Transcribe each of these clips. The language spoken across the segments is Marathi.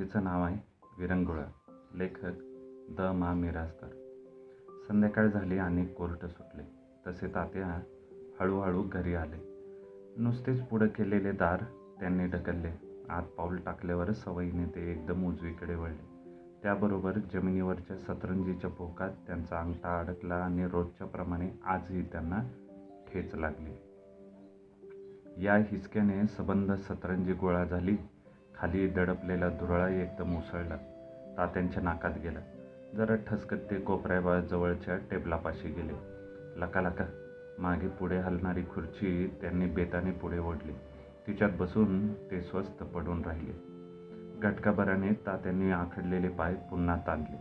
तिचं नाव आहे विरंगुळा. लेखक द मा मिरासदार संध्याकाळ झाली आणि कोर्ट सुटले. तसे तात्या हळूहळू घरी आले. नुसतेच पुढं केलेले दार त्यांनी ढकलले. आत पाऊल टाकल्यावर सवयीने ते एकदम उजवीकडे वळले. त्याबरोबर जमिनीवरच्या सतरंजीच्या भोकात त्यांचा अंगठा अडकला आणि रोजच्या प्रमाणे आजही त्यांना ठेच लागली. या हिसक्याने सबंध सतरंजी गोळा झाली. खाली दडपलेला धुरळा एकदम उसळला तात्यांच्या नाकात गेला. जरा ठसकत ते कोपऱ्याजवळच्या टेबलापाशी गेले. लका लका मागे पुढे हलणारी खुर्ची त्यांनी बेताने पुढे ओढली. तिच्यात बसून ते स्वस्त पडून राहिले. घटकाभराने तात्यांनी आखडलेले पाय पुन्हा ताणले.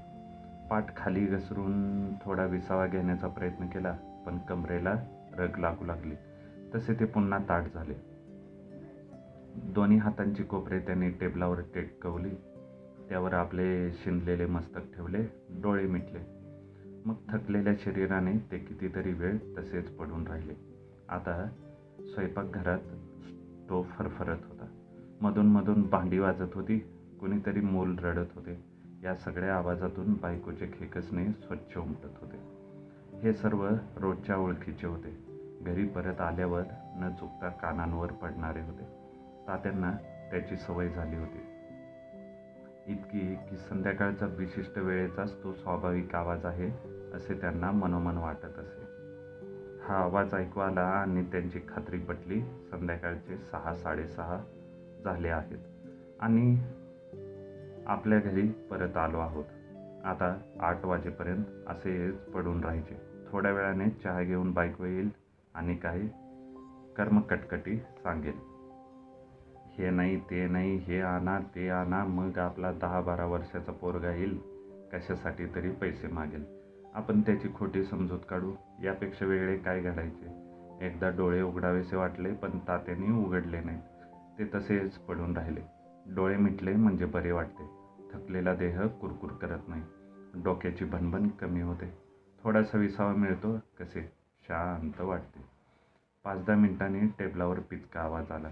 पाठ खाली घसरून थोडा विसावा घेण्याचा प्रयत्न केला पण कमरेला रग लागू लागली. तसे ते पुन्हा ताट झाले. दोन्ही हातांची कोपरे त्यांनी टेबलावर टेकवली त्यावर आपले शिंदलेले मस्तक ठेवले डोळे मिटले. मग थकलेल्या शरीराने ते कितीतरी वेळ तसेच पडून राहिले. आता स्वयंपाकघरात तो फरफरत होता. मधून मधून भांडी वाजत होती कुणीतरी मूल रडत होते. या सगळ्या आवाजातून बायकोचे खेकसणे स्वच्छ उमटत होते. हे सर्व रोजच्या ओळखीचे होते. घरी परत आल्यावर न चुकता कानांवर पडणारे होते. तात्यांना त्याची सवय झाली होती. इतकी की संध्याकाळचा विशिष्ट वेळेचाच तो स्वाभाविक आवाज आहे असे त्यांना मनोमन वाटत असे. हा आवाज ऐकू आला आणि त्यांची खात्री पटली संध्याकाळचे सहा साडेसहा झाले आहेत आणि आपल्या घरी परत आलो आहोत. आता आठ वाजेपर्यंत असेच पडून राहायचे. थोड्या वेळाने चहा घेऊन बायको येईल आणि काही कर्मकटकटी सांगेल. हे नाही ते नाही हे आणा ते आणा मग आपला दहा बारा वर्षाचा पोरगा येईल. कशासाठी तरी पैसे मागेल. आपण त्याची खोटी समजूत काढू. यापेक्षा वेगळे काय घडायचे? एकदा डोळे उघडावेसे वाटले पण तात्याने उघडले नाहीत. ते तसेच पडून राहिले. डोळे मिटले म्हणजे बरे वाटते. थकलेला देह कुरकुर करत नाही. डोक्याची भनभन कमी होते. थोडासा विसावा मिळतो कसे? शांत वाटते. पाच दहा मिनिटांनी टेबलावर पिचका आवाज आला.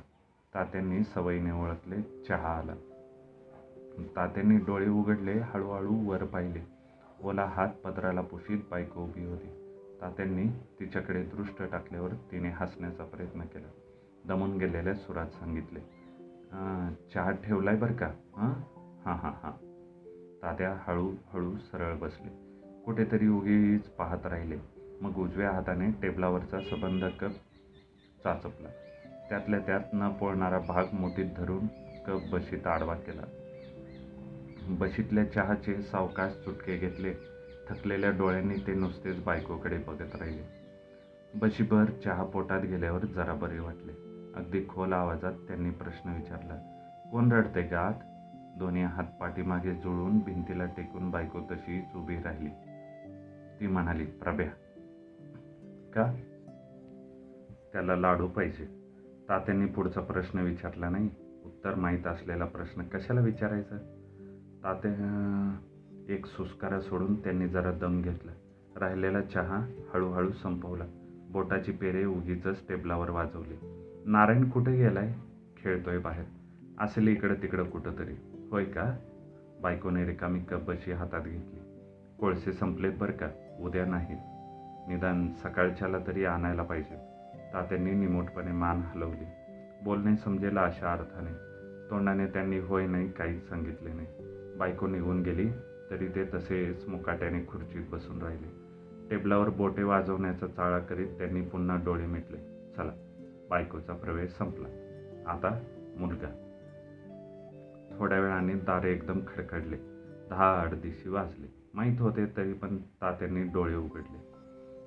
तात्यांनी सवयीने ओळखले चहा आला. तात्यांनी डोळे उघडले हळूहळू वर पाहिले. ओला हात पदराला पुशीत बायको उभी होती. तात्यांनी तिच्याकडे दृष्ट टाकल्यावर तिने हसण्याचा प्रयत्न केला. दमून गेलेल्या सुरात सांगितले चहा ठेवलाय बरं का? हां हां हां हां. तात्या हळूहळू सरळ बसले. कुठेतरी उगीच पाहत राहिले. मग उजव्या हाताने टेबलावरचा सबंध कप चाचपला. त्यातल्या त्यात न पोळणारा भाग मोठीत धरून कप बशीत आडवा केला. बशीतल्या चहाचे सावकाश चुटके घेतले. थकलेल्या डोळ्यांनी ते नुसतेच बायकोकडे बघत राहिले. बशीभर चहा पोटात गेल्यावर जरा बरे वाटले. अगदी खोल आवाजात त्यांनी प्रश्न विचारला कोण रडते का आत? दोन्ही हात पाठीमागे जुळून भिंतीला टेकून बायको तशीच उभी राहिली. ती म्हणाली प्रभ्या. का? त्याला लाडू पाहिजे. तात्यांनी पुढचा प्रश्न विचारला नाही. उत्तर माहीत असलेला प्रश्न कशाला विचारायचा? ताते एक सुस्कारा सोडून त्यांनी जरा दम घेतला. राहिलेला चहा हळूहळू संपवला. बोटाची पेरे उगीच टेबलावर वाजवली. नारायण कुठे गेलाय? खेळतोय बाहेर. असेल इकडं तिकडं कुठंतरी. होय का? बायकोने रिकामी कपशी हातात घेतली. कोळसे संपलेत बरं का? उद्या नाहीत निदान सकाळच्याला तरी आणायला पाहिजे. तात्यांनी निमूटपणे मान हलवली. बोलणे समजेल अशा अर्थाने. तोंडाने त्यांनी होय नाही काहीच सांगितले नाही. बायको निघून गेली तरी ते तसेच मुकाट्याने खुर्चीत बसून राहिले. टेबलावर बोटे वाजवण्याचा चाळा करीत त्यांनी पुन्हा डोळे मिटले. चला बायकोचा प्रवेश संपला. आता मुलगा. थोड्या वेळाने दारे एकदम खडखडले. दहा अडदिशी वाजले. माहीत होते तरी पण तात्यांनी डोळे उघडले.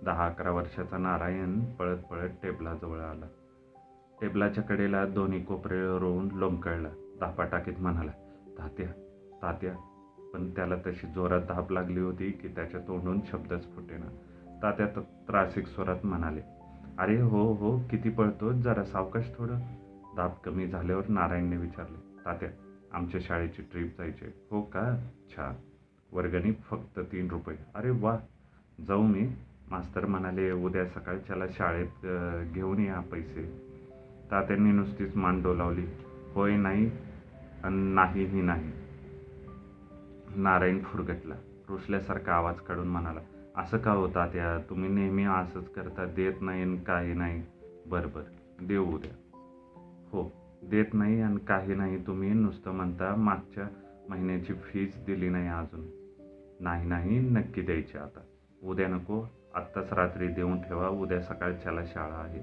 दहा अकरा वर्षाचा नारायण पळत पळत टेबलाजवळ आला. टेबलाच्या कडेला दोन्ही कोपरे रोवून लोंबकळला. धापा टाकीत म्हणाला तात्या तात्या. पण त्याला तशी जोरात धाप लागली होती की त्याच्या तोंडून शब्दच फुटेना. तात्या त्रासिक स्वरात म्हणाले अरे हो हो किती पळतो जरा सावकाश थोडं. दाब कमी झाल्यावर नारायणने विचारले तात्या आमच्या शाळेची ट्रीप जायची हो का? छान. वर्गणी फक्त तीन रुपये. अरे वा! जाऊ मी. मास्तर म्हणाले उद्या सकाळच्याला शाळेत घेऊन या पैसे. तात्यांनी नुसतीच मान डोलावली. होय नाही आणि नाहीही नाही. नारायण फुरगटला रुसल्यासारखा आवाज काढून म्हणाला असं का होता त्या तुम्ही नेहमी असंच करता देत नाही आणि काही नाही. बरं बरं देऊ उद्या. हो देत नाही आणि काही नाही तुम्ही नुसतं म्हणता मागच्या महिन्याची फीज दिली नाही अजून. नाही नाही नक्की द्यायची आता. उद्या नको आत्ताच रात्री देऊन ठेवा उद्या सकाळच्याला शाळा आहे.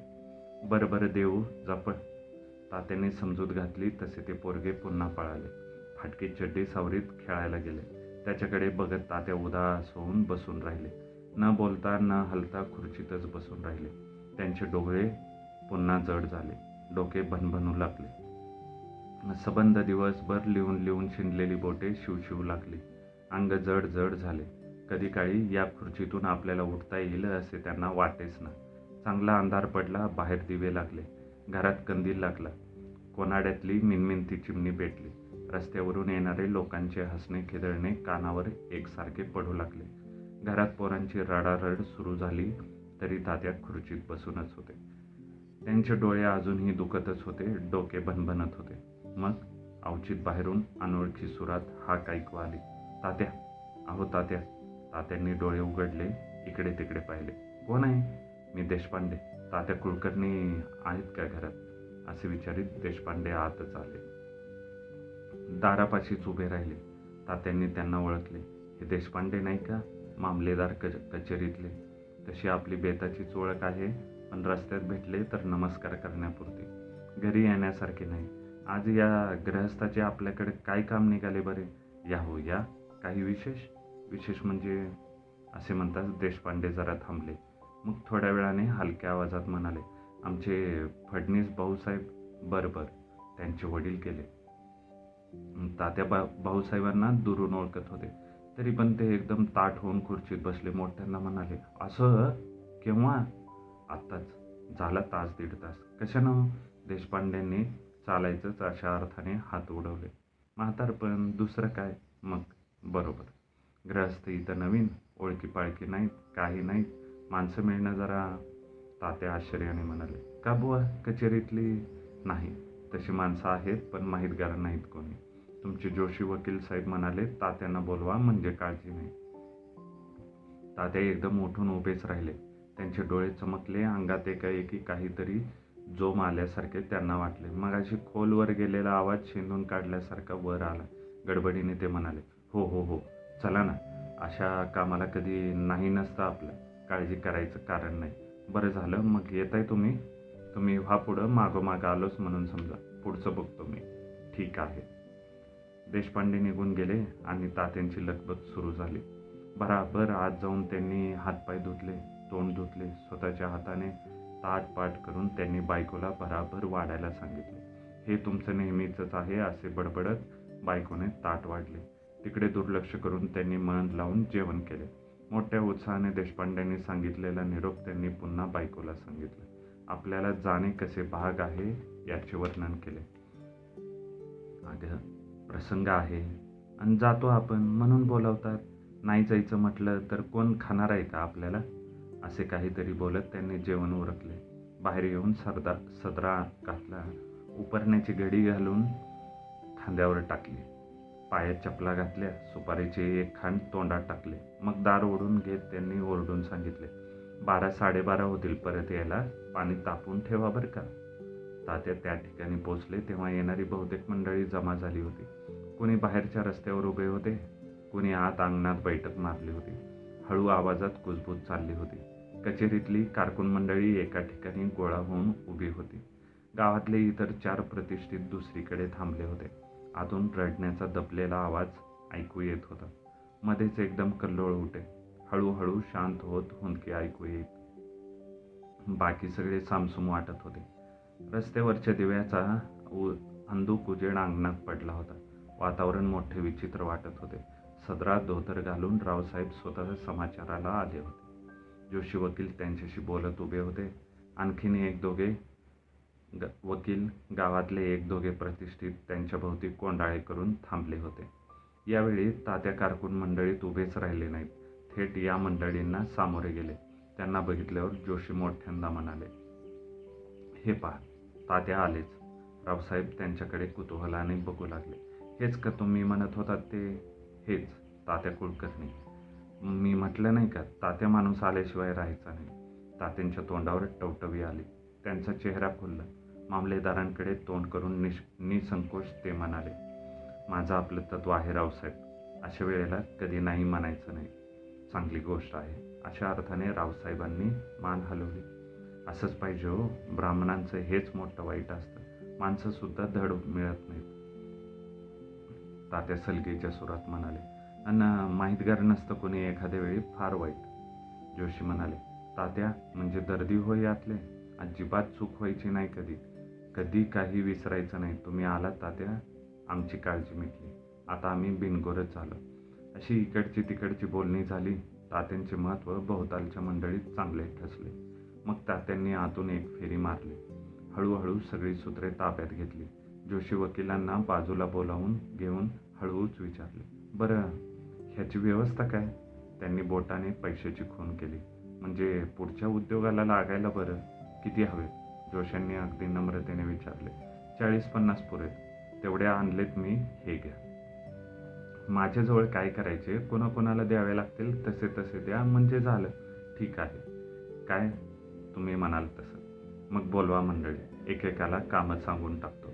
बरं बरं देऊ जपट तात्याने समजूत घातली तसे ते पोरगे पुन्हा पळाले. फाटकी चड्डी सावरीत खेळायला गेले. त्याच्याकडे बघत तात्या उदास होऊन बसून राहिले. न बोलता न हलता खुर्चीतच बसून राहिले. त्यांचे डोळे पुन्हा जड झाले. डोके भनभनू लागले. सबंध दिवसभर लिहून लिहून शिंदलेली बोटे शिवशिव लागली. अंग जड जड झाले. कधी काळी या खुर्चीतून आपल्याला उठता येईल असे त्यांना वाटेच ना. चांगला अंधार पडला बाहेर दिवे लागले घरात कंदील लागला. कोनाड्यातली मिनमिनती चिमणी पेटली. रस्त्यावरून येणारे लोकांचे हसणे खिदळणे कानावर एकसारखे पडू लागले. घरात पोरांची रडारड सुरू झाली तरी तात्या खुर्चीत बसूनच होते. त्यांचे डोळे अजूनही दुखतच होते डोके भनभनत होते. मग अवचित बाहेरून अनोळखी सुरात हाक ऐकू आली. तात्या अहो तात्या तात्यांनी डोळे उघडले इकडे तिकडे पाहिले. कोण आहे? मी देशपांडे. तात्या कुलकर्णी आहेत का घरात? असे विचारित देशपांडे आतच आले. दारापाशीच उभे राहिले. तात्यांनी त्यांना ओळखले. हे देशपांडे नाही का? मामलेदार क कचेरीतले. तशी आपली बेताचीच ओळख आहे. पण रस्त्यात भेटले तर नमस्कार करण्यापुरती. घरी येण्यासारखे नाही. आज या ग्रहस्थाचे आपल्याकडे काय काम निघाले बरे? या हो या. काही विशेष? विशेष म्हणजे असे म्हणताच देशपांडे जरा थांबले. मग थोड्या वेळाने हलक्या आवाजात म्हणाले आमचे फडणीस भाऊसाहेब बरं बरं त्यांचे वडील गेले. तात्या बा भाऊसाहेबांना दुरून ओळखत होते. तरी पण ते एकदम ताट होऊन खुर्चीत बसले. मोठ्यांना म्हणाले असं? केव्हा? आत्ताच. झाला तास दीड तास. कशानं? देशपांडेंनी चालायचंच अशा अर्थाने हात उडवले. म्हातारपण दुसरं काय? मग बरोबर. ग्रहस्थ इथं नवीन ओळखी पाळखी नाहीत काही नाहीत. माणसं मिळणं जरा तात्या आश्चर्याने म्हणाले का बुवा? कचेरीतली नाही. तशी माणसं आहेत पण माहीतगार नाहीत कोणी. तुमचे जोशी वकील साहेब म्हणाले तात्यांना बोलवा म्हणजे काळजी नाही. तात्या एकदम उठून उभेच राहिले. त्यांचे डोळे चमकले अंगात एकाएकी काहीतरी जोम आल्यासारखे त्यांना वाटले. मग अशी खोलवर गेलेला आवाज शेंदून काढल्यासारखा वर आला. गडबडीने ते म्हणाले हो हो हो. चला ना अशा कामाला कधी नाही नसतं आपलं. काळजी करायचं कारण नाही. बरं झालं मग येत आहे तुम्ही. तुम्ही व्हा पुढं मागोमाग आलोच म्हणून समजा. पुढचं बघतो मी. ठीक आहे. देशपांडे निघून गेले आणि तात्यांची लगबग सुरू झाली. बराबर आत जाऊन त्यांनी हातपाय धुतले तोंड धुतले स्वतःच्या हाताने ताटपाट करून त्यांनी बायकोला भराभर वाढायला सांगितले. हे तुमचं नेहमीचंच आहे असे बडबडत बायकोने ताट वाढले. तिकडे दुर्लक्ष करून त्यांनी मन लावून जेवण केले. मोठ्या उत्साहाने देशपांड्यांनी सांगितलेला निरोप त्यांनी पुन्हा बायकोला सांगितलं. आपल्याला जाणे कसे भाग आहे याचे वर्णन केले. अगं प्रसंग आहे आणि जातो आपण म्हणून बोलावतात. नाही जायचं म्हटलं तर कोण खाणार आहे का आपल्याला? असे काहीतरी बोलत त्यांनी जेवण उरकले. बाहेर येऊन सरदा सदरा घातला. उपरण्याची घडी घालून खांद्यावर टाकली. पायात चपला घातल्या सुपारीचे एक खांड तोंडात टाकले. मग दार ओढून घेत त्यांनी ओरडून सांगितले बारा साडेबारा होतील परत यायला. पाणी तापून ठेवा बरं का. तात्या त्या ठिकाणी पोचले तेव्हा येणारी बहुतेक मंडळी जमा झाली होती. कोणी बाहेरच्या रस्त्यावर उभे होते कोणी आत अंगणात बैठक मारली होती. हळू आवाजात कुजबूज चालली होती. कचेरीतली कारकून मंडळी एका ठिकाणी गोळा होऊन उभी होती. गावातले इतर चार प्रतिष्ठित दुसरीकडे थांबले होते. आतून रडण्याचा दबलेला आवाज ऐकू येत होता. मध्येच एकदम कल्लोळ उठे. हळूहळू शांत होत हुंदके ऐकू येत. बाकी सगळे सामसूम वाटत होते. रस्त्यावरच्या दिव्याचा उ अंदूक उजेड अंगणात पडला होता. वातावरण मोठे विचित्र वाटत होते. सदरात धोतर घालून रावसाहेब स्वतः समाचाराला आले होते. जोशी वकील त्यांच्याशी बोलत उभे होते. आणखीन एक दोघे ग वकील गावातले एक दोघे प्रतिष्ठित त्यांच्याभोवती कोंडाळे करून थांबले होते. यावेळी तात्या कारकून मंडळीत उभेच राहिले नाहीत. थेट या मंडळींना सामोरे गेले. त्यांना बघितल्यावर जोशी मोठ्यांदा म्हणाले हे पहा तात्या आलेच. रावसाहेब त्यांच्याकडे कुतूहलाने बघू लागले. हेच का तुम्ही म्हणत होतात ते? हेच तात्या कुलकर्णी मी म्हटलं नाही का तात्या माणूस आल्याशिवाय राहायचा नाही. तात्यांच्या तोंडावर टवटवी आली. त्यांचा चेहरा खुलला. मामलेदारांकडे तोंड करून निश निसंकोच ते म्हणाले माझं आपलं तत्व आहे रावसाहेब अशा वेळेला कधी नाही म्हणायचं नाही. चांगली गोष्ट आहे. अशा अर्थाने रावसाहेबांनी मान हलवली. असंच पाहिजे हो. ब्राह्मणांचं हेच मोठं वाईट असतं. माणसंसुद्धा धड मिळत नाहीत. तात्या सलगीच्या सुरात म्हणाले आणि माहितगार नसतं कोणी एखाद्या वेळी फार वाईट. जोशी म्हणाले तात्या म्हणजे दर्दी होय यातले? अजिबात चूक व्हायची नाही कधी. कधी काही विसरायचं नाही. तुम्ही आलात तात्या आमची काळजी मिटली. आता आम्ही बिनगोरच झालो. अशी इकडची तिकडची बोलणी झाली. तात्यांचे महत्त्व बहुतालच्या मंडळीत चांगले ठसले. मग तात्यांनी आतून एक फेरी मारली. हळूहळू सगळी सूत्रे ताब्यात घेतली. जोशी वकिलांना बाजूला बोलावून घेऊन हळूच विचारले बरं ह्याची व्यवस्था काय? त्यांनी बोटाने पैशाची खून केली. म्हणजे पुढच्या उद्योगाला लागायला बरं. किती हवे? जोशांनी अगदी नम्रतेने विचारले चाळीस पन्नास पुरे तेवढ्या आणलेत मी हे घ्या. माझ्याजवळ काय करायचे कोणाकोणाला द्यावे लागतील तसे तसे द्या म्हणजे झालं ठीक आहे. काय? तुम्ही म्हणाल तसं. मग बोलवा मंडळी एकेकाला कामं सांगून टाकतो.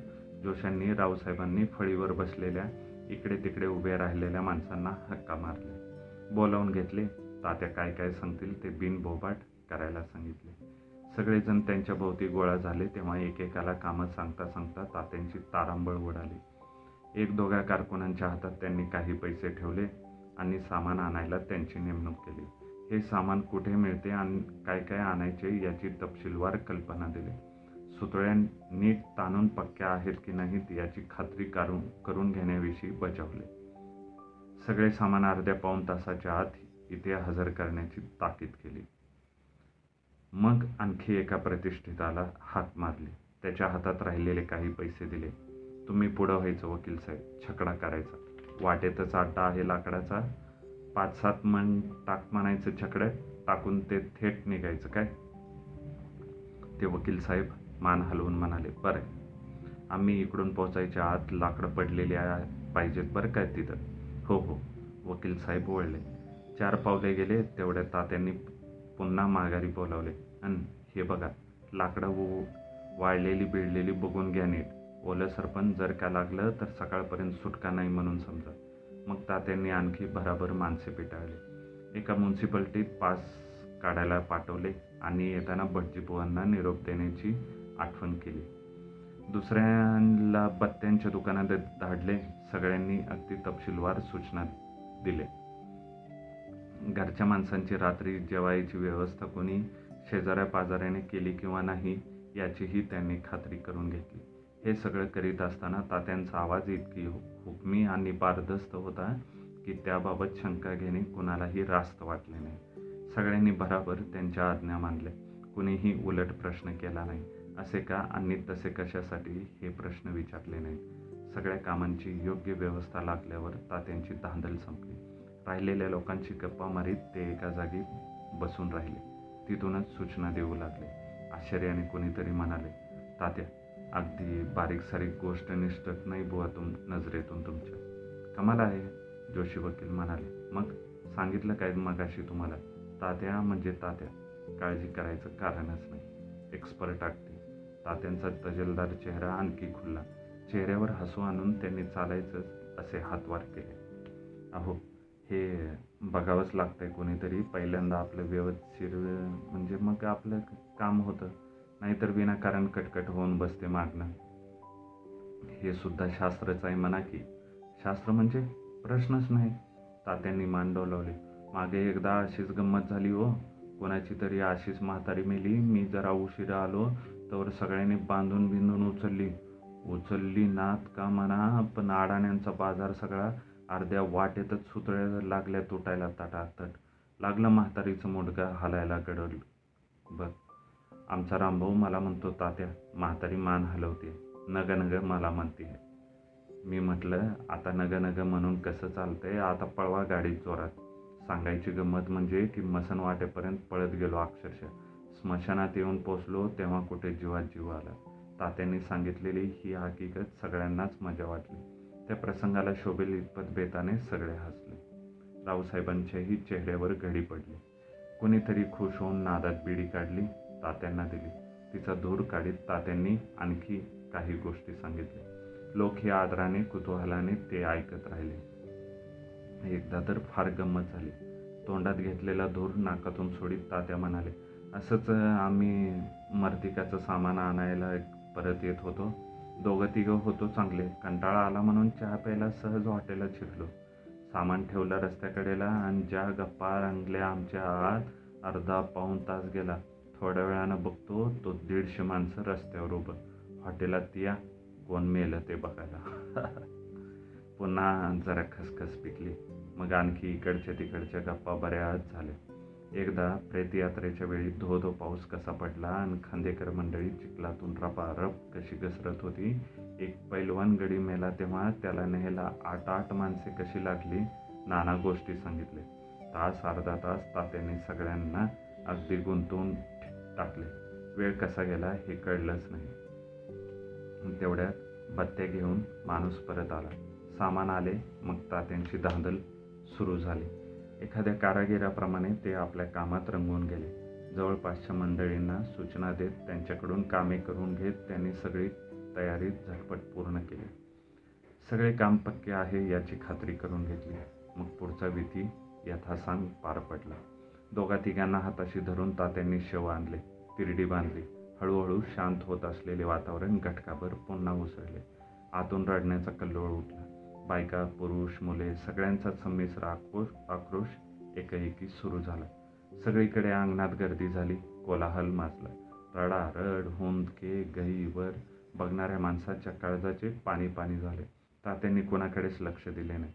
जोशांनी रावसाहेबांनी फळीवर बसलेल्या इकडे तिकडे उभे राहिलेल्या माणसांना हक्का मारले. बोलावून घेतले तात्या काय काय सांगतील ते बिनबोबाट करायला सांगितले. सगळेजण त्यांच्या भोवती गोळा झाले तेव्हा एकेकाला कामं सांगता सांगता तात्यांची तारांबळ उडाली. एक दोघ्या कारकुनांच्या हातात त्यांनी काही पैसे ठेवले आणि सामान आणायला त्यांची नेमणूक केली. हे सामान कुठे मिळते आणि काय काय आणायचे याची तपशीलवार कल्पना दिली. सुतळ्या नीट ताणून पक्क्या आहेत की नाहीत याची खात्री करून करून घेण्याविषयी बजावले. सगळे सामान अर्ध्या पाऊण तासाच्या आत इथे हजर करण्याची ताकीद केली. मग आणखी एका प्रतिष्ठिताला हात मारले. त्याच्या हातात राहिलेले काही पैसे दिले. तुम्ही पुढं व्हायचं वकील साहेब. छकडा करायचा. वाटेतच अड्डा आहे लाकडाचा. पाच सात मन टाक म्हणायचं छकडं. टाकून ते थेट निघायचं काय? ते वकील साहेब मान हलवून म्हणाले बरं. आम्ही इकडून पोचायच्या आत लाकडं पडलेली पाहिजेत बरं काय तिथं? हो हो. वकील साहेब वळले चार पावले गेले. तेवढ्या तात्यांनी पुन्हा माघारी बोलावले. अन हे बघा लाकडं वाळलेली बिळलेली बघून घ्या नीट. ओलं सरपण जर का लागलं तर सकाळपर्यंत सुटका नाही म्हणून समजा. मग तात्यांनी आणखी भराभर माणसे पिटाळले. एका म्युन्सिपाल्टीत पास काढायला पाठवले आणि येताना भटजीबुवांना निरोप देण्याची आठवण केली. दुसऱ्यांना बत्त्यांच्या दुकानात धाडले सगळ्यांनी अगदी तपशीलवार सूचना दिले घरच्या माणसांची रात्री जेवायची व्यवस्था कोणी शेजाऱ्या पाजाऱ्याने केली किंवा नाही याचीही त्यांनी खात्री करून घेतली. हे सगळं करीत असताना तात्यांचा आवाज इतकी हुकमी आणि पारदस्त होता की त्याबाबत शंका घेणे कुणालाही रास्त वाटले नाही. सगळ्यांनी भराभर त्यांच्या आज्ञा मानल्या कुणीही उलट प्रश्न केला नाही. असे का आणि तसे कशासाठी हे प्रश्न विचारले नाहीत. सगळ्या कामांची योग्य व्यवस्था लागल्यावर तात्यांची धांदल संपली. राहिलेल्या लोकांची गप्पा मारीत ते एका जागी बसून राहिले. तिथूनच सूचना देऊ लागले. आश्चर्याने कोणीतरी म्हणाले तात्या अगदी बारीक सारीक गोष्ट निष्ठत नाही बुवा तुम नजरेतून तुमच्या. कमाल आहे जोशी वकील म्हणाले. मग सांगितलं काय मगाशी तुम्हाला? तात्या म्हणजे तात्या. काळजी करायचं कारणच नाही. एक्सपर्ट अगदी तात्यांचा तजलदार चेहरा आणखी खुलला. चेहऱ्यावर हसू आणून त्यांनी चालायचं असे हातवार केले. अहो हे बघावंच लागतंय कोणीतरी. पहिल्यांदा आपलं व्यवस्थित म्हणजे मग आपलं काम होतं. नाहीतर विनाकारण कटकट होऊन बसते मागणं. हे सुद्धा शास्त्रच आहे म्हणा की. शास्त्र म्हणजे प्रश्नच नाही. तात्यांनी मान डोलावली. मागे एकदा अशीच गंमत झाली हो. कोणाची तरी अशीच म्हातारी मेली. मी जरा उशिरा आलो तर सगळ्यांनी बांधून बिंदून उचलली. उचलली नात का म्हणा पण अडाण्यांचा बाजार सगळा अर्ध्या वाटेतच सुतळ्या लागल्या तुटायला ताटातट लागलं म्हातारीचं मुडगा हलायला गडल. बघ आमचा रामभाऊ मला म्हणतो तात्या म्हातारी मान हलवते. नग मला म्हणते. मी म्हटलं आता नग म्हणून कसं चालतंय? आता पळवा गाडीत जोरात. सांगायची गंमत म्हणजे की मसन वाटेपर्यंत पळत गेलो अक्षरशः. स्मशानात येऊन पोचलो तेव्हा कुठे जीवात जीव आला. तात्यांनी सांगितलेली ही हकीकत सगळ्यांनाच मजा वाटली. त्या प्रसंगाला शोभेल इतपत बेताने सगळे हसले. रावसाहेबांच्याही चेहऱ्यावर घडी पडली. कोणीतरी खुश होऊन नादात बिडी काढली तात्यांना दिली. तिचा धूर काढीत तात्यांनी आणखी काही गोष्टी सांगितल्या. लोक हे आदराने कुतूहलाने ते ऐकत राहिले. एकदा तर फार गंमत झाली. तोंडात घेतलेला धूर नाकातून सोडीत तात्या म्हणाले असंच आम्ही मर्तिकाचं सामान आणायला परत येत होतो. दोघं तिघं होतो चांगले. कंटाळा आला म्हणून चहा प्यायला सहज हॉटेलात शिरलो. सामान ठेवलं रस्त्याकडेला आणि ज्या गप्पा रंगल्या आमच्या आत अर्धा पाऊण तास गेला. थोड्या वेळानं बघतो तो दीडशे माणसं रस्त्यावर उभं. हॉटेलात या कोण मेलं ते बघायला? पुन्हा जरा खसखस पिकली. मग आणखी इकडच्या तिकडच्या गप्पा बऱ्याच झाल्या. एकदा प्रेतयात्रेच्या वेळी धो धो पाऊस कसा पडला आणि खांदेकर मंडळी चिखलातून रपारप कशी घसरत होती एक पैलवान गडी मेला तेव्हा त्याला नेहला आठ आठ माणसे कशी लागली नाना गोष्टी सांगितले. तास अर्धा तास तात्याने सगळ्यांना अगदी गुंतवून टाकले. वेळ कसा गेला हे कळलंच नाही. तेवढ्यात बत्त्या घेऊन माणूस परत आला. सामान आले मग तात्यांची धांदल सुरू झाली. एखाद्या कारागिराप्रमाणे ते आपल्या कामात रंगून गेले. जवळपासच्या मंडळींना सूचना देत त्यांच्याकडून कामे करून घेत त्यांनी सगळी तयारी झटपट पूर्ण केली. सगळे काम पक्के आहे याची खात्री करून घेतली. मग पुढचा विधी यथासांग पार पडला. दोघा तिघांना हाताशी धरून तात्यांनी शव आणले तिरडी बांधली. हळूहळू शांत होत असलेले वातावरण घटकाभर पुन्हा उसळले. आतून रडण्याचा कल्लोळ उठला. बायका पुरुष मुले सगळ्यांचाच संमिश्र आक्रोश आक्रोश एकाएकी सुरू झाला. सगळीकडे अंगणात गर्दी झाली कोलाहल माजला. रडा रड हुंदके गहीवर बघणाऱ्या माणसाच्या काळजाचे पाणी पाणी झाले. तात्यांनी कोणाकडेच लक्ष दिले नाही.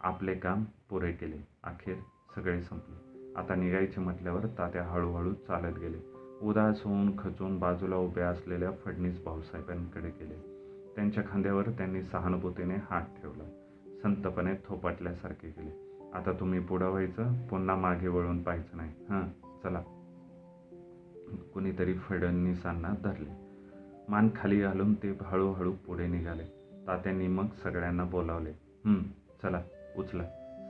आपले काम पुरे केले. अखेर सगळे संपले. आता निघायचे म्हटल्यावर तात्या हळूहळू चालत गेले. उदास होऊन खचून बाजूला उभ्या असलेल्या फडणीस भाऊसाहेबांकडे गेले. त्यांच्या खांद्यावर त्यांनी सहानुभूतीने हात ठेवला. संतपणे थोपाटल्यासारखे केले. आता तुम्ही पुढं व्हायचं पुन्हा मागे वळून पाहायचं नाही. हां चला. कुणीतरी फडणवीसांना धरले. मान खाली घालून ते हळूहळू पुढे निघाले. तात्यांनी मग सगळ्यांना बोलावले. चला उचला.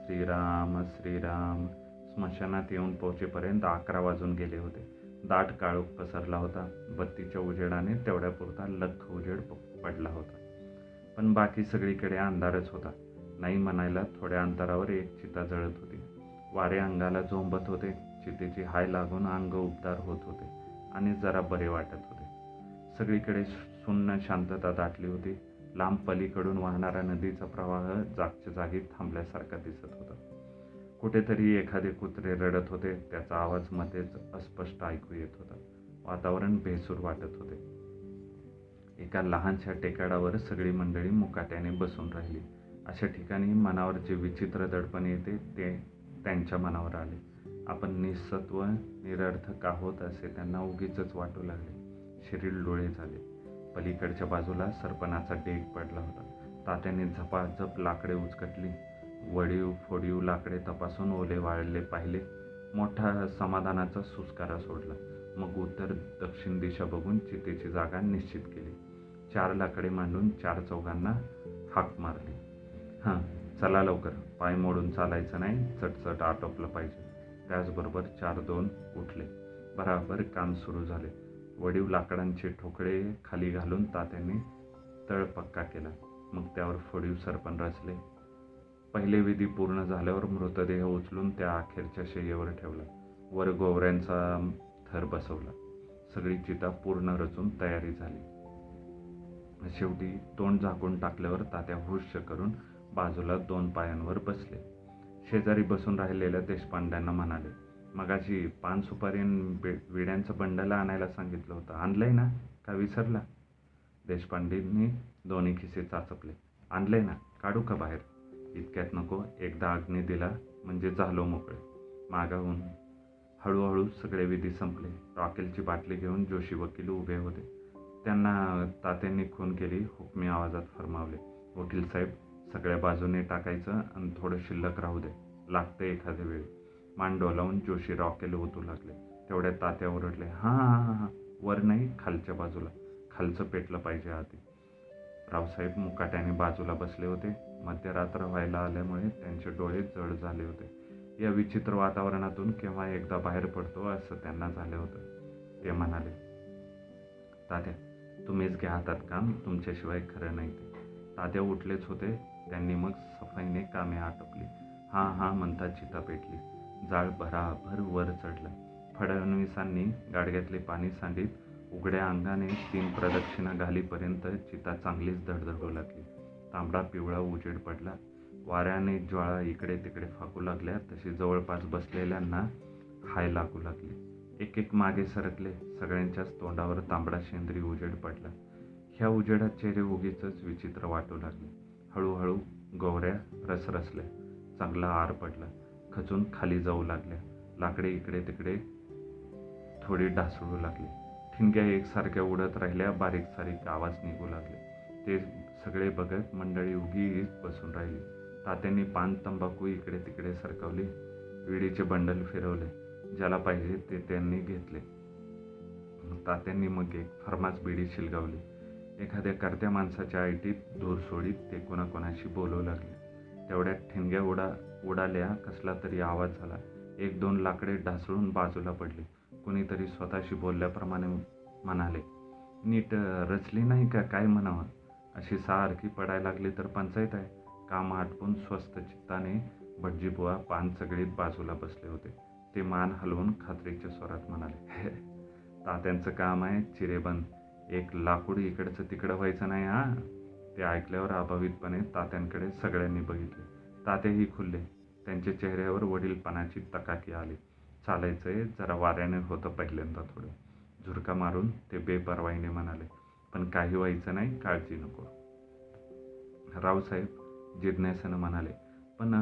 श्रीराम श्रीराम. स्मशानात येऊन पोहोचेपर्यंत अकरा वाजून गेले होते. दाट काळोख पसरला होता. बत्तीच्या उजेडाने तेवढ्यापुरता लख उजेड पडला होता. पण बाकी सगळीकडे अंधारच होता. नाही म्हणायला थोड्या अंतरावर एक चिता जळत होती. वारे अंगाला झोंबत होते. चितेची हाय लागून अंग उबदार होत होते आणि जरा बरे वाटत होते. सगळीकडे सुन्न शांतता दाटली होती. लांब पलीकडून वाहणारा नदीचा प्रवाह जागच्या जागी थांबल्यासारखा दिसत होता. कुठेतरी एखादे कुत्रे रडत होते. त्याचा आवाज मध्येच अस्पष्ट ऐकू येत होता. वातावरण बेसूर वाटत होते. एका लहानशा टेकाडावर सगळी मंडळी मुकाट्याने बसून राहिली. अशा ठिकाणी मनावर जे विचित्र दडपण येते ते त्यांच्या मनावर आले. आपण निसत्व निरर्थक आहोत असे त्यांना उगीच वाटू लागले. शरीर डोळे झाले. पलीकडच्या बाजूला सरपणाचा डेग पडला होता. तात्याने झपाझप लाकडे उचकटली. वडीव फोडीव लाकडे तपासून ओले वाळले पाहिले. मोठा समाधानाचा सुस्कारा सोडला. मग उत्तर दक्षिण दिशा बघून चितेची जागा निश्चित केली. चार लाकडे मांडून चार चौघांना हाक मारली. हां चला लवकर. पाय मोडून चालायचं नाही. चटचट आटोपलं पाहिजे. त्याचबरोबर चार दोन उठले. बराबर काम सुरू झाले. वडीव लाकडांचे ठोकळे खाली घालून तात्याने तळ पक्का केला. मग त्यावर फोडीव सरपण रचले. पहिले विधी पूर्ण झाल्यावर मृतदेह उचलून त्या अखेरच्या शय्येवर ठेवला. वर गोवऱ्यांचा थर बसवला. सगळी चिता पूर्ण रचून तयारी झाली. शेवटी तोंड झाकून टाकल्यावर तात्या हुश्य करून बाजूला दोन पायांवर बसले. शेजारी बसून राहिलेल्या देशपांड्यांना म्हणाले मगाशी पान सुपारी विड्यांचं बंडल आणायला सांगितलं होतं. आणलंय ना? का विसरला? देशपांडेंनी दोन्ही खिसे चाचपले. आणलंय ना? काढू का बाहेर? इतक्यात नको. एकदा अग्नी दिला म्हणजे झालो मोकळे. मागाहून हळूहळू सगळे विधी संपले. रॉकेलची बाटली घेऊन जोशी वकील उभे होते. त्यांना तात्यांनी खून केली. हुकमी आवाजात फरमावले वकील साहेब सगळ्या बाजूने टाकायचं आणि थोडं शिल्लक राहू दे. लागते एखाद्या वेळी. मान डोलावून जोशी रॉकेल ओतू लागले. तेवढ्या तात्या ओरडले हां हां हां हां वर नाही खालच्या बाजूला. खालचं पेटलं पाहिजे आधी. रावसाहेब मुकाट्याने बाजूला बसले होते. मध्यरात्र व्हायला आल्यामुळे त्यांचे डोळे जड झाले होते. या विचित्र वातावरणातून केव्हा एकदा बाहेर पडतो? असं त्यांना झालं होतं. ते म्हणाले तात्या तुम्हीच घ्या हातात काम तुमच्याशिवाय खरं नाही ते. तात्या उठलेच होते त्यांनी मग सफाईने कामे आटोपली. हां हां म्हणता चिता पेटली. जाळ भराभर वर चढलं. फडणवीसांनी गाडग्यातले पाणी सांडीत उघड्या अंगाने तीन प्रदक्षिणा घालीपर्यंत चिता चांगलीच धडधडू लागली. तांबडा पिवळा उजेड पडला. वाऱ्याने ज्वाळा इकडे तिकडे फाकू लागल्या तशी जवळपास बसलेल्यांना खाय लागू लागली. एक एक मागे सरकले. सगळ्यांच्याच तोंडावर तांबडा शेंद्री उजेड पडला. ह्या उजेडात चेहरे उगीच विचित्र वाटू लागले. हळूहळू गौऱ्या रसरसल्या. चांगला आर पडला. खचून खाली जाऊ लागल्या. लाकडे इकडे तिकडे थोडी ढासळू लागली. ठिणग्या एकसारख्या उडत राहिल्या. बारीक सारीक आवाज निघू लागले. ते सगळे बघत मंडळी उगीच बसून राहिली. तात्यांनी पान तंबाखू इकडे तिकडे सरकवली. विडीचे बंडल फिरवले. ज्याला पाहिजे ते त्यांनी घेतले. तात्यांनी मग एक फर्मास बिडी शिलगावली. एखाद्या करत्या माणसाच्या आयटीत धूर सोडीत ते कोणाकोणाशी बोलू लागले. तेवढ्यात ठिणग्या उडा उडाल्या कसला तरी आवाज झाला. एक दोन लाकडे ढासळून बाजूला पडले. कुणीतरी स्वतःशी बोलल्याप्रमाणे म्हणाले नीट रचली नाही का काय म्हणावं? अशी सारखी पडायला लागली तर पंचायत आहे. काम आटपून स्वस्त चित्ताने भटजीबुवा पान सगळीत बाजूला बसले होते. ते मान हलवून खात्रीच्या स्वरात म्हणाले तात्यांचं काम आहे चिरेबंद. एक लाकूड इकडचं तिकडं व्हायचं नाही हा. ते ऐकल्यावर अभावितपणे तात्यांकडे सगळ्यांनी बघितले. तातेही खुलले. त्यांच्या चेहऱ्यावर वडीलपणाची तकाकी आली. चालायचंय जरा वाऱ्याने होतं पहिल्यांदा थोडं. झुरका मारून ते बेपरवाईने म्हणाले पण काही व्हायचं नाही काळजी नको. रावसाहेब जिज्ञासानं म्हणाले पण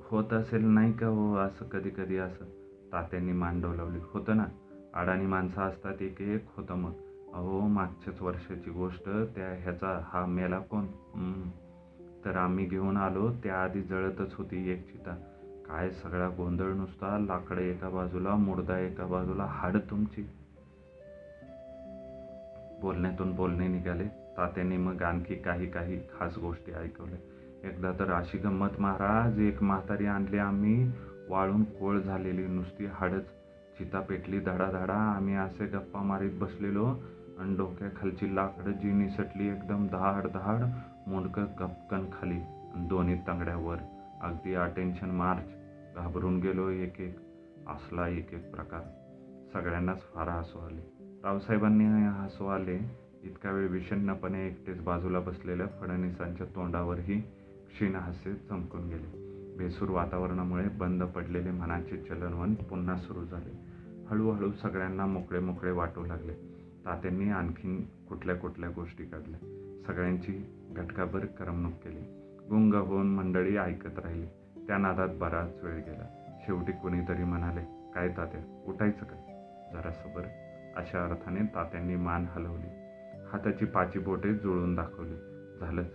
होत असेल नाही का हो असं कधी कधी असं? तात्यांनी मान डोलावली होतं ना? अडाणी माणसं असतात एक एक होतं मग. अहो मागच्याच वर्षाची गोष्ट त्या ह्याचा हा मेला कोण? तर आम्ही घेऊन आलो त्याआधी जळतच होती एक चिता. काय सगळा गोंधळ नुसता लाकडं एका बाजूला मुडदा एका बाजूला हाड तुमची. बोलण्यातून बोलणे निघाले. तात्यांनी मग आणखी काही काही खास गोष्टी ऐकवल्या. एकदा तर अशी गंमत महाराज एक म्हातारी आणली आम्ही वाळून कोळ झालेली नुसती हाडच चिता पेटली धडाधडा. आम्ही असे गप्पा मारीत बसलेलो आणि डोक्याखालची लाकडं जी निसटली एकदम दहाड दहाड मुंडकं गपकन खाली आणि दोन्ही तंगड्यावर. अगदी अटेन्शन मार्च घाबरून गेलो एक एक. असला एक एक प्रकार. सगळ्यांनाच फार हसू आले. रावसाहेबांनी हसू आले. इतका वेळ विषण्णपणे एकटेच बाजूला बसलेल्या फडणवीसांच्या तोंडावरही क्षीण हास्य चमकून गेले. बेसूर वातावरणामुळे बंद पडलेले मनाचे चलनवन पुन्हा सुरू झाले. हळूहळू सगळ्यांना मोकळे मोकळे वाटू लागले. तात्यांनी आणखीन कुठल्या कुठल्या गोष्टी काढल्या सगळ्यांची घटकाभर करमणूक केली. गुंग होऊन मंडळी ऐकत राहिली. त्या नादात बराच वेळ गेला. शेवटी कोणीतरी म्हणाले काय तात्या उठायचं का जरा सबर. अशा अर्थाने तात्यांनी मान हलवली. हाताची पाची बोटे जुळून दाखवली. झालंच.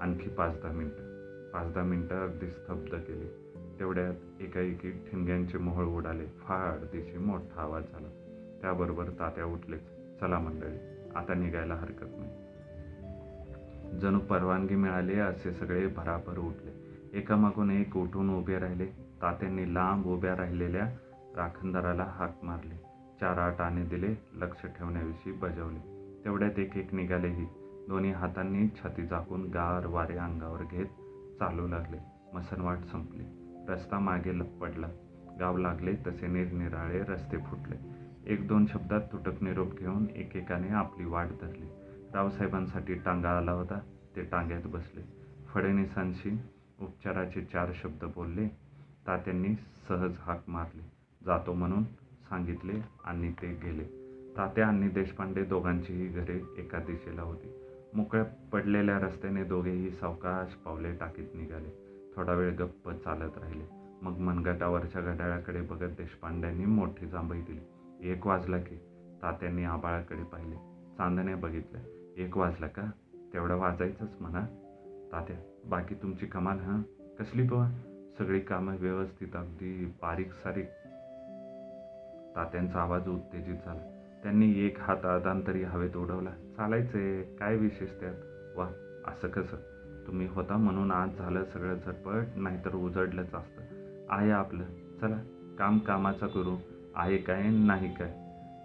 आणखी पाच दहा मिनटं. पाच दहा मिनटं अगदी स्तब्ध केली. तेवढ्यात एकाएकी ठिणग्यांचे मोहळ उडाले. फार दिशी मोठा आवाज झाला. त्याबरोबर तात्या उठलेच. चला मंडळी आता निघायला हरकत नाही. जणू परवानगी मिळाली असे सगळे भराभर उठले. एकामागून एक उठून उभे राहिले. तात्यांनी लांब उभ्या राहिलेल्या राखणदाराला हाक मारले. चार आठ आणे दिले लक्ष ठेवण्याविषयी बजावले. तेवढ्यात एक एक निघालेही दोन्ही हातांनी छाती झाकून गार वारे अंगावर घेत चालू लागले. मसनवाट संपली. रस्ता मागे पडला. गाव लागले तसे निरनिराळे रस्ते फुटले. एक दोन शब्दात तुटक निरोप घेऊन एकेकाने आपली वाट धरली. रावसाहेबांसाठी टांगा आला होता. ते टांग्यात बसले. फडणवीसांशी उपचाराचे चार शब्द बोलले. तात्यांनी सहज हाक मारली. जातो म्हणून सांगितले आणि ते गेले. तात्या आणि देशपांडे दोघांचीही घरे एका दिशेला होती. मोकळ्या पडलेल्या रस्त्याने दोघेही सावकाश पावले टाकीत निघाले. थोडा वेळ गप्प चालत राहिले. मग मनगटावरच्या घड्याळाकडे बघत देशपांड्यांनी मोठी जांभई दिली. एक वाजला की तात्यांनी आबाळाकडे पाहिले. चांदण्या बघितल्या. एक वाजला का? तेवढं वाजायचंच म्हणा. तात्या बाकी तुमची कमाल हां? कसली बुवा? सगळी कामं व्यवस्थित अगदी बारीक सारीक. तात्यांचा आवाज उत्तेजित झाला. त्यांनी एक हात तरी हवेत उडवला. चालायचं आहे काय विशेष त्यात? वा असं कसं? तुम्ही होता म्हणून आज झालं सगळं झटपट नाहीतर उजडलंच असतं. आहे आपलं. चला काम कामाचा करू. आहे काय नाही काय?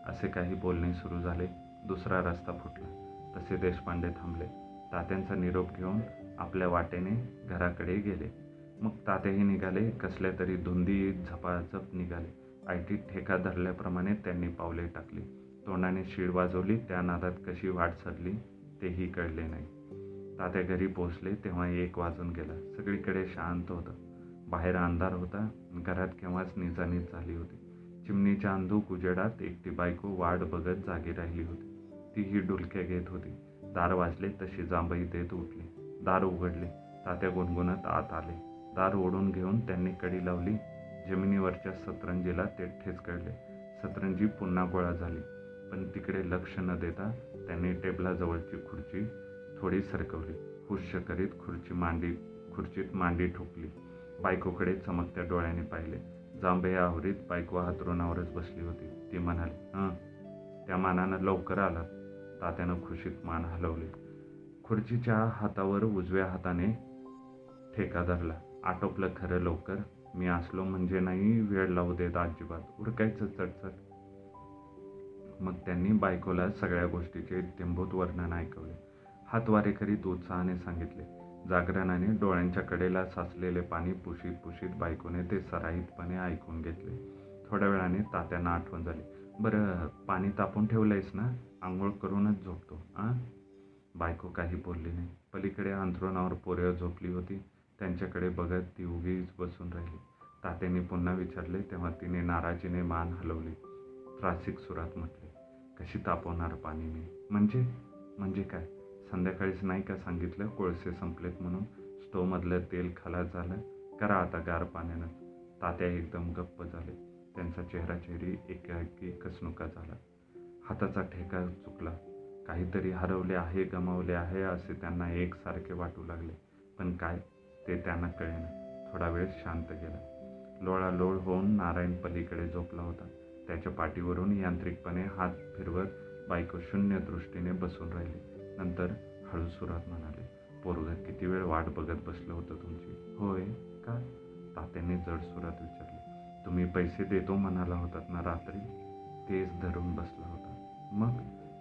असे काही बोलणे सुरू झाले. दुसरा रस्ता फुटला. तसे देशपांडे थांबले. तात्यांचा निरोप घेऊन आपल्या वाटेने घराकडे गेले. मग तातेही निघाले. कसल्या तरी धुंदी झपाझप निघाले. आयटीत ठेका धरल्याप्रमाणे त्यांनी पावले टाकली. तोंडाने शीड वाजवली त्या नादात कशी वाट सरली तेही कळले नाही. तात्या घरी पोचले तेव्हा एक वाजून गेला. सगळीकडे शांत होतं. बाहेर अंधार होता. घरात केव्हाच निजानीज झाली होती. चिमणीच्या अंधूक उजेडात एकटी बायको वाट बघत जागी राहिली होती. तीही डुलक्या घेत होती. दार वाजले तशी जांभई देत उठली. दार उघडले. तात्या गुणगुणत आत आले. दार ओढून घेऊन त्यांनी कडी लावली. जमिनीवरच्या सतरंजीला ते ठेचकळले सतरंजी पुन्हा गोळा झाली. पण तिकडे लक्ष न देता त्यांनी टेबलाजवळची खुर्ची थोडी सरकवली. खुश करीत खुर्ची मांडी खुर्चीत मांडी ठोकली. बायकोकडे चमकत्या डोळ्याने पाहिले. जांभे आवरीत बायको हातरुणावरच बसली होती. ती म्हणाली हं. त्या मानानं लवकर आलं. तात्यानं खुशीत मान हलवली. खुर्चीच्या हातावर उजव्या हाताने ठेका धरला. आटोपलं खरं लवकर. मी असलो म्हणजे नाही. वेळ लावू देत अजिबात. उरकायचं चटचट. मग त्यांनी बायकोला सगळ्या गोष्टीचे टिंबूत वर्णन ऐकवले. हातवारे करीत उत्साहाने सांगितले जागरणाने डोळ्यांच्या कडेला साचलेले पाणी पुशीत पुशीत बायकोने ते सराईतपणे ऐकून घेतले. थोड्या वेळाने तात्यांना आठवण झाली. बरं पाणी तापून ठेवलंयस ना? आंघोळ करूनच झोपतो आ? बायको काही बोलली नाही. पलीकडे अंथरुणावर पोरं झोपली होती. त्यांच्याकडे बघत ती उगीच बसून राहिली. तात्यांनी पुन्हा विचारले तेव्हा तिने नाराजीने मान हलवली. त्रासिक सुरात म्हटले कशी तापवणार पाणी मी? म्हणजे? म्हणजे काय? संध्याकाळीच नाही का सांगितलं कोळसे संपलेत म्हणून? स्टोवमधलं तेल खलास झालं? करा आता गार पाण्यानं. तात्या एकदम गप्प झाले. त्यांचा चेहरा चेहरी एकाएकी कसनुका झाला. हाताचा ठेका चुकला. काहीतरी हरवले आहे गमावले आहे असे त्यांना एकसारखे वाटू लागले. पण काय? ते त्यांना कळेना. थोडा वेळ शांत गेला. लोळालोळ होऊन नारायण पलीकडे झोपला होता. त्याच्या पाठीवरून यांत्रिकपणे हात फिरवत बायको शून्य दृष्टीने बसून राहिली. नंतर हळू सुरात म्हणाले पोरग किती वेळ वाट बघत बसलं होतं तुमची? होय. का? तात्यांनी जड सुरात विचारले. तुम्ही पैसे देतो म्हणाला होतात ना रात्री? तेच धरून बसला होता. मग?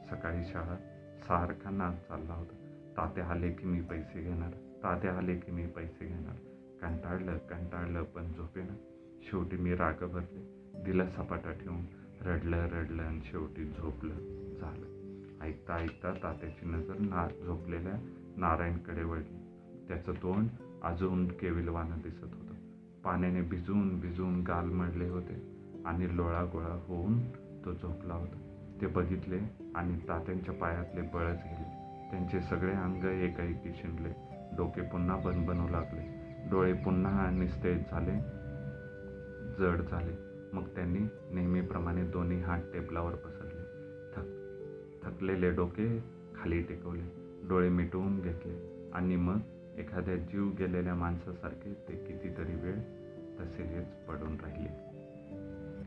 सकाळी शाळा. सारखा नाच चालला होता. तात्या आले की मी पैसे घेणार. तात्या आले की मी पैसे घेणार. कंटाळलं कंटाळलं पण झोपेना शेवटी मी राग भरले. दिला सपाटा ठेवून रडलं रडलं आणि शेवटी झोपलं झालं. ऐकता ऐकता तात्याची नजर ना झोपलेल्या नारायणकडे वळली. त्याचं तोंड अजून केविलवानं दिसत होतं. पाण्याने भिजून भिजून गाल मडले होते आणि लोळा गोळा होऊन तो झोपला होता. ते बघितले आणि तात्यांच्या पायातले बळच गेले. त्यांचे सगळे अंग एकाएकी शिंडले. डोके पुन्हा बनबनू लागले. डोळे पुन्हा निस्तेज झाले जड झाले. मग त्यांनी नेहमीप्रमाणे दोन्ही हात टेबलावर पसरले. थक थकलेले डोके खाली टेकवले डोळे मिटवून घेतले आणि मग एखाद्या जीव गेलेल्या माणसासारखे ते कितीतरी वेळ तसेच पडून राहिले.